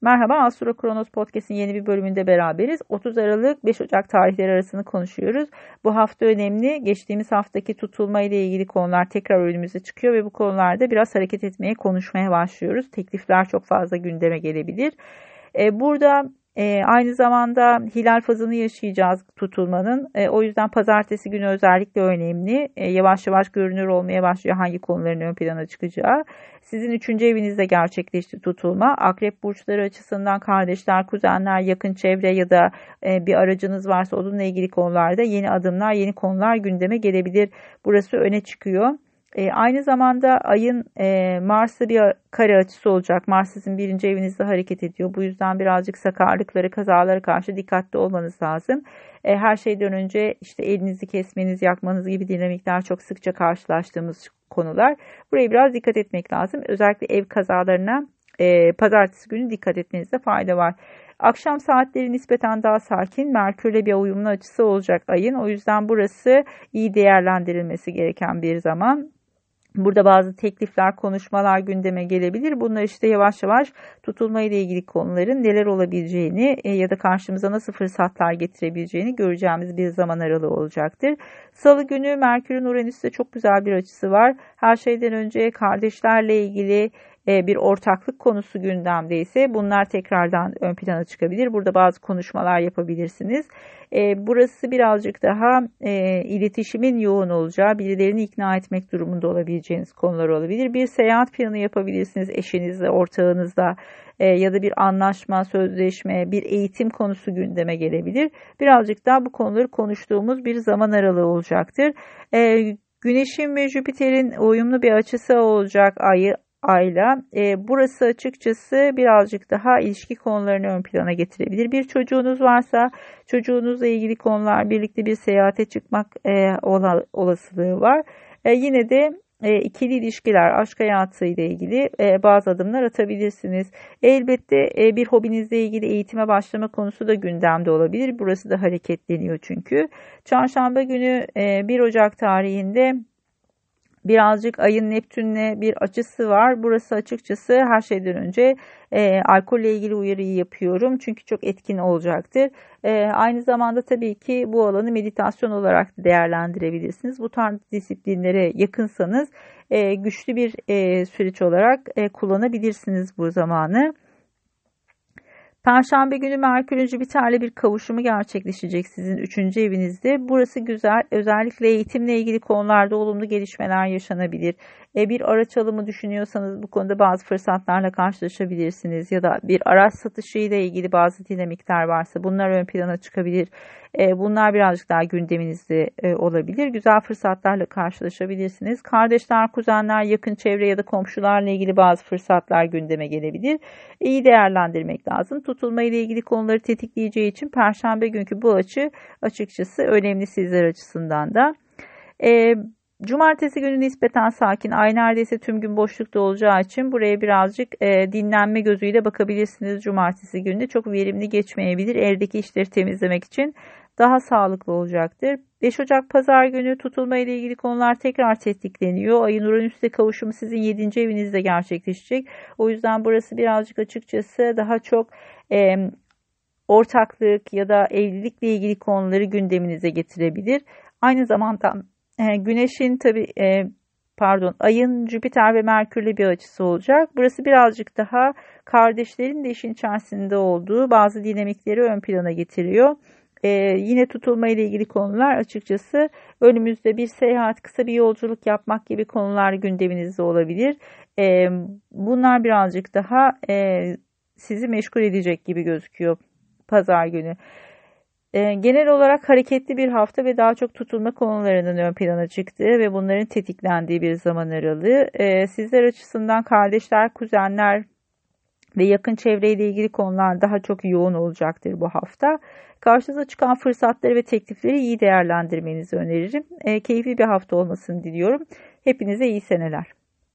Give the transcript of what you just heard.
Merhaba Astro Kronos Podcast'in yeni bir bölümünde beraberiz. 30 Aralık 5 Ocak tarihleri arasını konuşuyoruz. Bu hafta önemli. Geçtiğimiz haftaki tutulma ile ilgili konular tekrar önümüze çıkıyor ve bu konularda biraz hareket etmeye, konuşmaya başlıyoruz. Teklifler çok fazla gündeme gelebilir. Ee, burada e, aynı zamanda hilal fazını yaşayacağız tutulmanın. E, o yüzden pazartesi günü özellikle önemli. E, yavaş yavaş görünür olmaya başlıyor hangi konuların ön plana çıkacağı. Sizin üçüncü evinizde gerçekleşti tutulma. Akrep burçları açısından kardeşler, kuzenler, yakın çevre ya da e, bir aracınız varsa onunla ilgili konularda yeni adımlar, yeni konular gündeme gelebilir. Burası öne çıkıyor. E, aynı zamanda ayın e, Mars'ta bir kare açısı olacak. Mars sizin birinci evinizde hareket ediyor. Bu yüzden birazcık sakarlıkları, kazalara karşı dikkatli olmanız lazım. E, her şeyden önce işte elinizi kesmeniz, yakmanız gibi dinamikler çok sıkça karşılaştığımız konular. Buraya biraz dikkat etmek lazım. Özellikle ev kazalarına e, pazartesi günü dikkat etmenizde fayda var. Akşam saatleri nispeten daha sakin. Merkürle bir uyumlu açısı olacak ayın. O yüzden burası iyi değerlendirilmesi gereken bir zaman. Burada bazı teklifler, konuşmalar gündeme gelebilir. Bunlar işte yavaş yavaş tutulma ile ilgili konuların neler olabileceğini e, ya da karşımıza nasıl fırsatlar getirebileceğini göreceğimiz bir zaman aralığı olacaktır. Salı günü Merkür'ün Uranüs'te çok güzel bir açısı var. Her şeyden önce kardeşlerle ilgili bir ortaklık konusu gündemdeyse bunlar tekrardan ön plana çıkabilir. Burada bazı konuşmalar yapabilirsiniz. E, burası birazcık daha e, iletişimin yoğun olacağı, birilerini ikna etmek durumunda olabileceğiniz konular olabilir. Bir seyahat planı yapabilirsiniz eşinizle, ortağınızla ya da bir anlaşma, sözleşme, bir eğitim konusu gündeme gelebilir. Birazcık daha bu konuları konuştuğumuz bir zaman aralığı olacaktır. Güneşin ve Jüpiter'in uyumlu bir açısı olacak ayı ayla. E, burası açıkçası birazcık daha ilişki konularını ön plana getirebilir. Bir çocuğunuz varsa çocuğunuzla ilgili konular birlikte bir seyahate çıkmak e, ola, olasılığı var. E, yine de e, ikili ilişkiler, aşk hayatı ile ilgili e, bazı adımlar atabilirsiniz. Elbette e, bir hobinizle ilgili eğitime başlama konusu da gündemde olabilir. Burası da hareketleniyor çünkü. Çarşamba günü e, 1 Ocak tarihinde birazcık ayın Neptün'le bir açısı var. Burası açıkçası her şeyden önce e, alkolle ilgili uyarıyı yapıyorum. Çünkü çok etkin olacaktır. E, aynı zamanda tabii ki bu alanı meditasyon olarak değerlendirebilirsiniz. Bu tarz disiplinlere yakınsanız e, güçlü bir e, süreç olarak e, kullanabilirsiniz bu zamanı. Perşembe günü Merkür'ün Jüpiter'le bir kavuşumu gerçekleşecek sizin 3. evinizde. Burası güzel. Özellikle eğitimle ilgili konularda olumlu gelişmeler yaşanabilir. E, bir araç alımı düşünüyorsanız bu konuda bazı fırsatlarla karşılaşabilirsiniz. Ya da bir araç satışı ile ilgili bazı dinamikler varsa bunlar ön plana çıkabilir. E, bunlar birazcık daha gündeminizde e, olabilir. Güzel fırsatlarla karşılaşabilirsiniz. Kardeşler, kuzenler, yakın çevre ya da komşularla ilgili bazı fırsatlar gündeme gelebilir. İyi değerlendirmek lazım. Tutulma ile ilgili konuları tetikleyeceği için perşembe günkü bu açı açıkçası önemli sizler açısından da. Cumartesi günü nispeten sakin. Ay neredeyse tüm gün boşlukta olacağı için buraya birazcık e, dinlenme gözüyle bakabilirsiniz cumartesi günü. Çok verimli geçmeyebilir. Evdeki işleri temizlemek için daha sağlıklı olacaktır. 5 Ocak pazar günü tutulma ile ilgili konular tekrar tetikleniyor. Ayın Uranüs'te kavuşumu sizin 7. evinizde gerçekleşecek. O yüzden burası birazcık açıkçası daha çok e, ortaklık ya da evlilikle ilgili konuları gündeminize getirebilir. Aynı zamanda e, güneşin tabi e, pardon ayın Jüpiter ve Merkürle bir açısı olacak. Burası birazcık daha kardeşlerin de işin içerisinde olduğu bazı dinamikleri ön plana getiriyor. Ee, yine tutulma ile ilgili konular açıkçası önümüzde bir seyahat, kısa bir yolculuk yapmak gibi konular gündeminizde olabilir. Ee, bunlar birazcık daha e, sizi meşgul edecek gibi gözüküyor pazar günü. Ee, genel olarak hareketli bir hafta ve daha çok tutulma konularının ön plana çıktığı ve bunların tetiklendiği bir zaman aralığı. Ee, sizler açısından kardeşler, kuzenler ve yakın çevreyle ilgili konular daha çok yoğun olacaktır bu hafta. Karşınıza çıkan fırsatları ve teklifleri iyi değerlendirmenizi öneririm. Ee, keyifli bir hafta olmasını diliyorum. Hepinize iyi seneler.